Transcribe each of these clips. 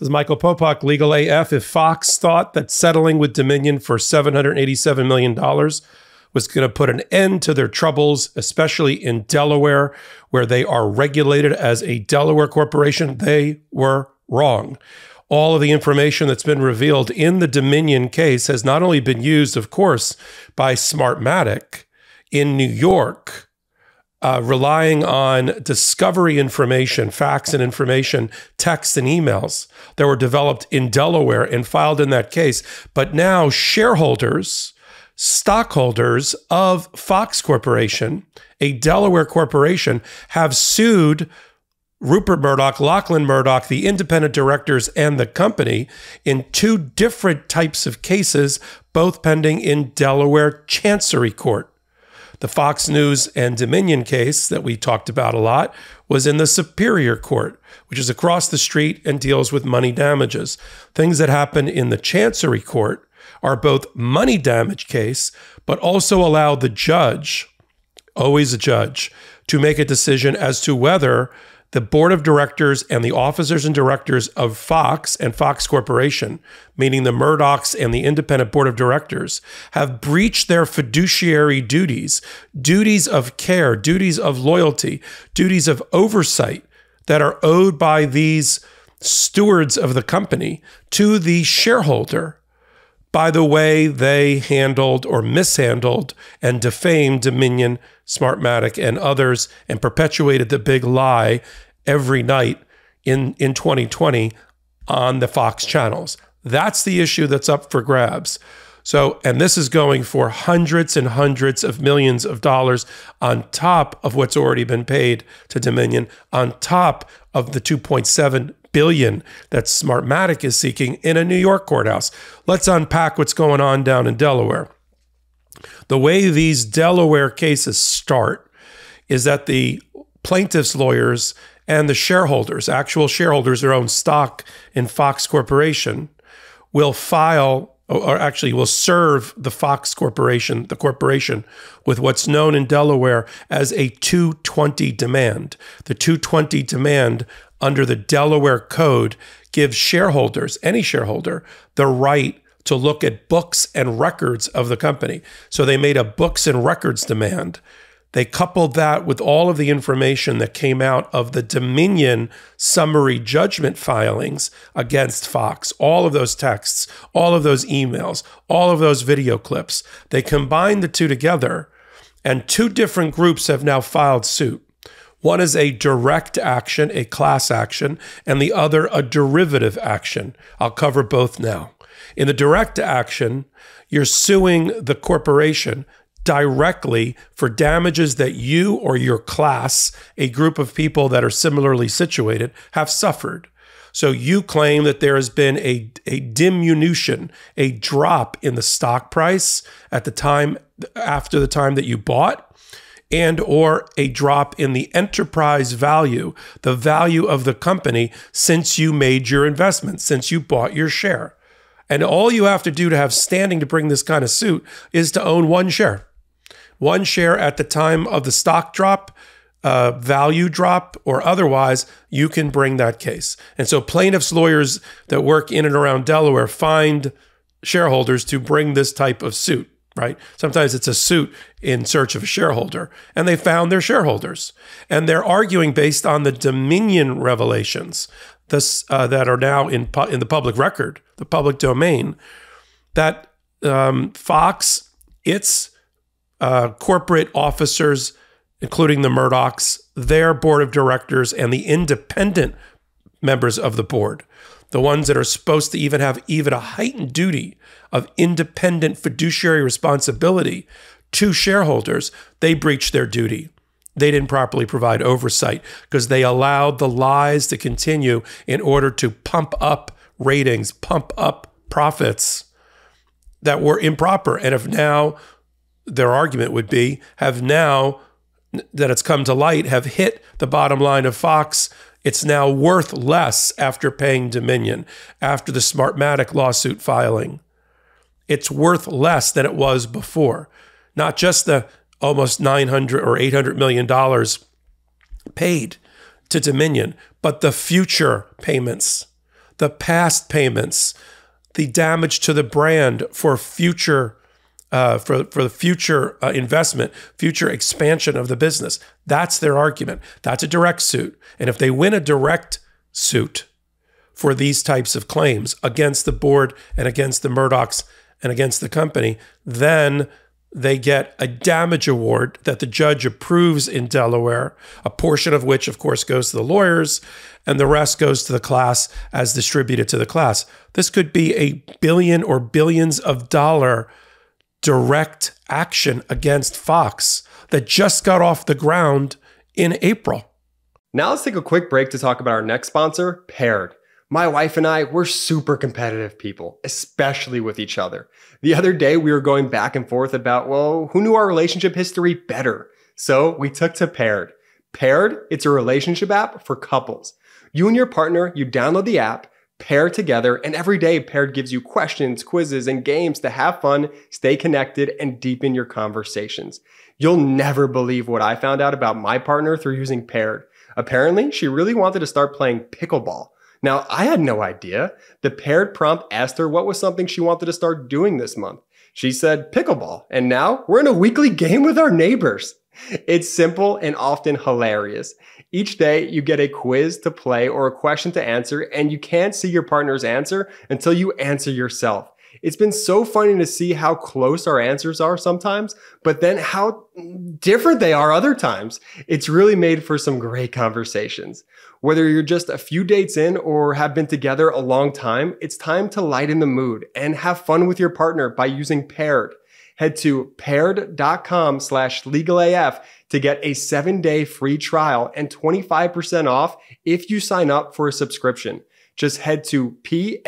Is Michael Popok, Legal AF. If Fox thought that settling with Dominion for $787 million was going to put an end to their troubles, especially in Delaware, where they are regulated as a Delaware corporation, they were wrong. All of the information that's been revealed in the Dominion case has not only been used, of course, by Smartmatic in New York uh, relying on discovery information, facts and information, texts and emails that were developed in Delaware and filed in that case. But now shareholders, stockholders of Fox Corporation, a Delaware corporation, have sued Rupert Murdoch, Lachlan Murdoch, the independent directors, and the company in two different types of cases, both pending in Delaware Chancery Court. The Fox News and Dominion case that we talked about a lot was in the Superior Court, which is across the street and deals with money damages. Things that happen in the Chancery Court are both money damage case, but also allow the judge, always a judge, to make a decision as to whether the board of directors and the officers and directors of Fox and Fox Corporation, meaning the Murdochs and the independent board of directors, have breached their fiduciary duties, duties of care, duties of loyalty, duties of oversight that are owed by these stewards of the company to the shareholder by the way they handled or mishandled and defamed Dominion, Smartmatic, and others, and perpetuated the big lie every night in, in 2020 on the Fox channels. That's the issue that's up for grabs. So, and this is going for hundreds and hundreds of millions of dollars on top of what's already been paid to Dominion, on top of the 2.7 billion that Smartmatic is seeking in a New York courthouse. Let's unpack what's going on down in Delaware. The way these Delaware cases start is that the plaintiffs' lawyers and the shareholders, actual shareholders, their own stock in Fox Corporation, will file or actually will serve the Fox Corporation, the corporation, with what's known in Delaware as a 220 demand. The 220 demand under the Delaware Code gives shareholders, any shareholder, the right to look at books and records of the company. So they made a books and records demand they coupled that with all of the information that came out of the Dominion summary judgment filings against Fox, all of those texts, all of those emails, all of those video clips. They combined the two together, and two different groups have now filed suit. One is a direct action, a class action, and the other a derivative action. I'll cover both now. In the direct action, you're suing the corporation directly for damages that you or your class, a group of people that are similarly situated, have suffered. So you claim that there has been a, a diminution, a drop in the stock price at the time after the time that you bought and or a drop in the enterprise value, the value of the company since you made your investment, since you bought your share. And all you have to do to have standing to bring this kind of suit is to own one share one share at the time of the stock drop, uh, value drop, or otherwise, you can bring that case. And so plaintiffs' lawyers that work in and around Delaware find shareholders to bring this type of suit, right? Sometimes it's a suit in search of a shareholder, and they found their shareholders. And they're arguing based on the Dominion revelations this, uh, that are now in, pu- in the public record, the public domain, that um, Fox, its uh, corporate officers, including the Murdochs, their board of directors, and the independent members of the board, the ones that are supposed to even have even a heightened duty of independent fiduciary responsibility to shareholders, they breached their duty. They didn't properly provide oversight because they allowed the lies to continue in order to pump up ratings, pump up profits that were improper and if now their argument would be, have now that it's come to light, have hit the bottom line of Fox. It's now worth less after paying Dominion, after the Smartmatic lawsuit filing. It's worth less than it was before. Not just the almost 900 or 800 million dollars paid to Dominion, but the future payments, the past payments, the damage to the brand for future uh, for for the future uh, investment, future expansion of the business. That's their argument. That's a direct suit, and if they win a direct suit for these types of claims against the board and against the Murdochs and against the company, then they get a damage award that the judge approves in Delaware, a portion of which, of course, goes to the lawyers, and the rest goes to the class as distributed to the class. This could be a billion or billions of dollar direct action against Fox that just got off the ground in April. Now let's take a quick break to talk about our next sponsor, Paired. My wife and I, we're super competitive people, especially with each other. The other day, we were going back and forth about, well, who knew our relationship history better? So we took to Paired. Paired, it's a relationship app for couples. You and your partner, you download the app, pair together, and every day Paired gives you questions, quizzes, and games to have fun, stay connected, and deepen your conversations. You'll never believe what I found out about my partner through using Paired. Apparently, she really wanted to start playing pickleball. Now, I had no idea. The paired prompt asked her what was something she wanted to start doing this month. She said pickleball, and now we're in a weekly game with our neighbors. It's simple and often hilarious. Each day, you get a quiz to play or a question to answer, and you can't see your partner's answer until you answer yourself. It's been so funny to see how close our answers are sometimes, but then how different they are other times. It's really made for some great conversations. Whether you're just a few dates in or have been together a long time, it's time to lighten the mood and have fun with your partner by using Paired. Head to paired.com slash legalaf to get a seven day free trial and 25% off if you sign up for a subscription. Just head to P-A-I-R-E-D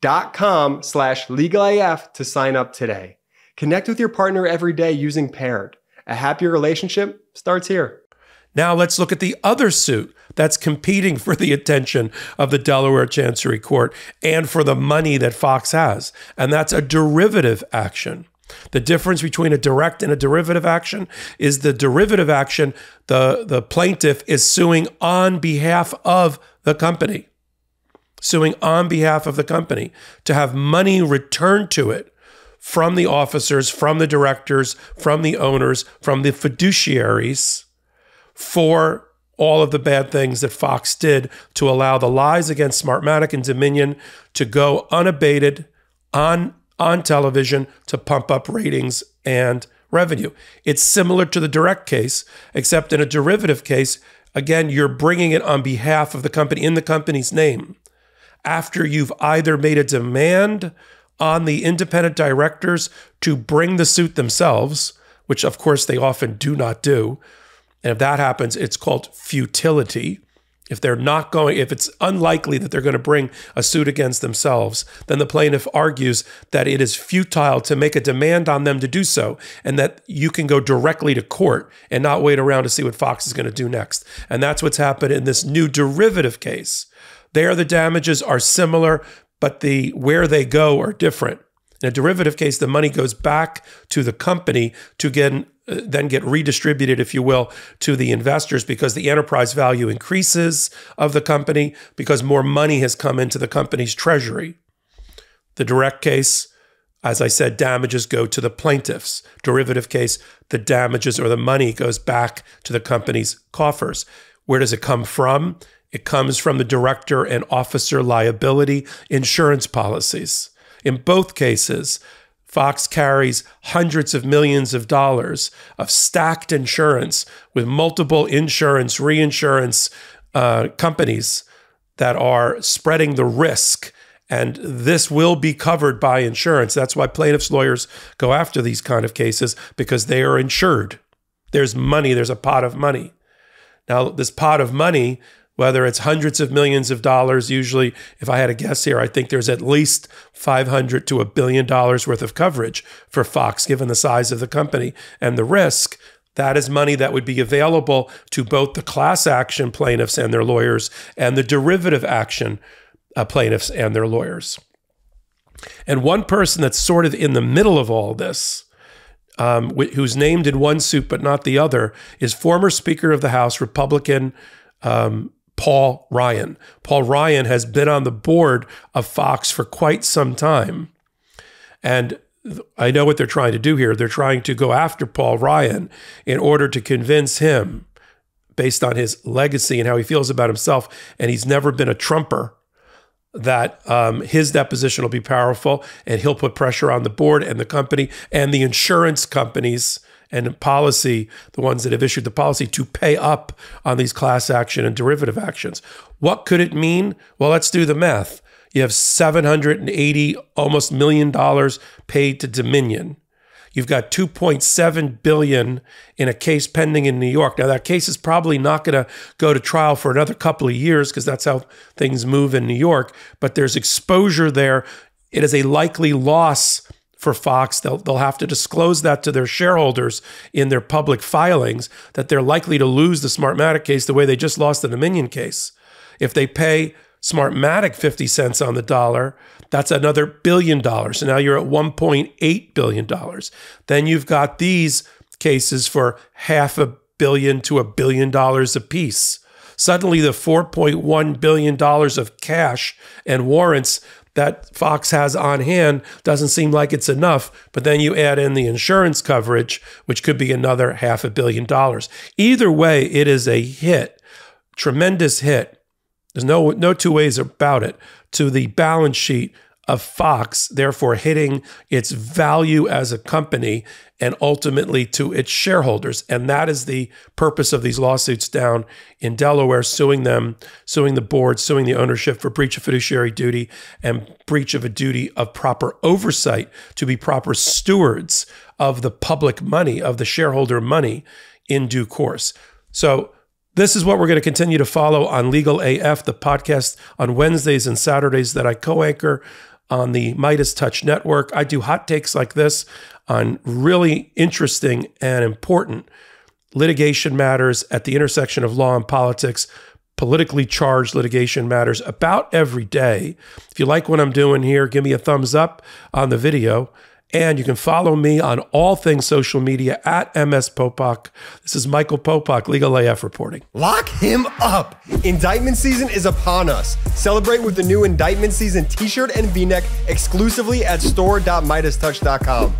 dot com slash legalaf to sign up today. Connect with your partner every day using Paired. A happier relationship starts here. Now let's look at the other suit that's competing for the attention of the Delaware Chancery Court and for the money that Fox has. And that's a derivative action. The difference between a direct and a derivative action is the derivative action, the, the plaintiff is suing on behalf of the company, suing on behalf of the company to have money returned to it from the officers, from the directors, from the owners, from the fiduciaries for all of the bad things that Fox did to allow the lies against Smartmatic and Dominion to go unabated on on television to pump up ratings and revenue. It's similar to the direct case, except in a derivative case, again, you're bringing it on behalf of the company in the company's name. After you've either made a demand on the independent directors to bring the suit themselves, which of course they often do not do, and if that happens, it's called futility. If they're not going, if it's unlikely that they're going to bring a suit against themselves, then the plaintiff argues that it is futile to make a demand on them to do so and that you can go directly to court and not wait around to see what Fox is going to do next. And that's what's happened in this new derivative case. There, the damages are similar, but the where they go are different. In a derivative case, the money goes back to the company to get then get redistributed, if you will, to the investors because the enterprise value increases of the company because more money has come into the company's treasury. The direct case, as I said, damages go to the plaintiffs. Derivative case, the damages or the money goes back to the company's coffers. Where does it come from? It comes from the director and officer liability insurance policies. In both cases, Fox carries hundreds of millions of dollars of stacked insurance with multiple insurance, reinsurance uh, companies that are spreading the risk. And this will be covered by insurance. That's why plaintiffs' lawyers go after these kind of cases because they are insured. There's money, there's a pot of money. Now, this pot of money whether it's hundreds of millions of dollars. Usually, if I had a guess here, I think there's at least 500 to a billion dollars worth of coverage for Fox, given the size of the company and the risk. That is money that would be available to both the class action plaintiffs and their lawyers and the derivative action uh, plaintiffs and their lawyers. And one person that's sort of in the middle of all this, um, who's named in one suit but not the other, is former Speaker of the House, Republican um, Paul Ryan. Paul Ryan has been on the board of Fox for quite some time. And I know what they're trying to do here. They're trying to go after Paul Ryan in order to convince him, based on his legacy and how he feels about himself, and he's never been a Trumper, that um, his deposition will be powerful and he'll put pressure on the board and the company and the insurance companies and policy, the ones that have issued the policy, to pay up on these class action and derivative actions. What could it mean? Well, let's do the math. You have 780 almost million dollars paid to Dominion. You've got 2.7 billion in a case pending in New York. Now that case is probably not going to go to trial for another couple of years because that's how things move in New York, but there's exposure there. It is a likely loss for Fox. They'll, they'll have to disclose that to their shareholders in their public filings that they're likely to lose the Smartmatic case the way they just lost the Dominion case. If they pay Smartmatic 50 cents on the dollar, that's another billion dollars. So now you're at $1.8 billion. Then you've got these cases for half a billion to a billion dollars apiece. Suddenly, the $4.1 billion of cash and warrants that Fox has on hand doesn't seem like it's enough. But then you add in the insurance coverage, which could be another half a billion dollars. Either way, it is a hit, tremendous hit. There's no no two ways about it to the balance sheet of Fox, therefore hitting its value as a company and ultimately to its shareholders. And that is the purpose of these lawsuits down in Delaware, suing them, suing the board, suing the ownership for breach of fiduciary duty and breach of a duty of proper oversight to be proper stewards of the public money, of the shareholder money in due course. So, this is what we're going to continue to follow on Legal AF, the podcast on Wednesdays and Saturdays that I co anchor on the MeidasTouch Network. I do hot takes like this on really interesting and important litigation matters at the intersection of law and politics, politically charged litigation matters about every day. If you like what I'm doing here, give me a thumbs up on the video. And you can follow me on all things social media at MS Popok. This is Michael Popok, Legal AF reporting. Lock him up. Indictment season is upon us. Celebrate with the new Indictment season t shirt and v neck exclusively at store.meidastouch.com.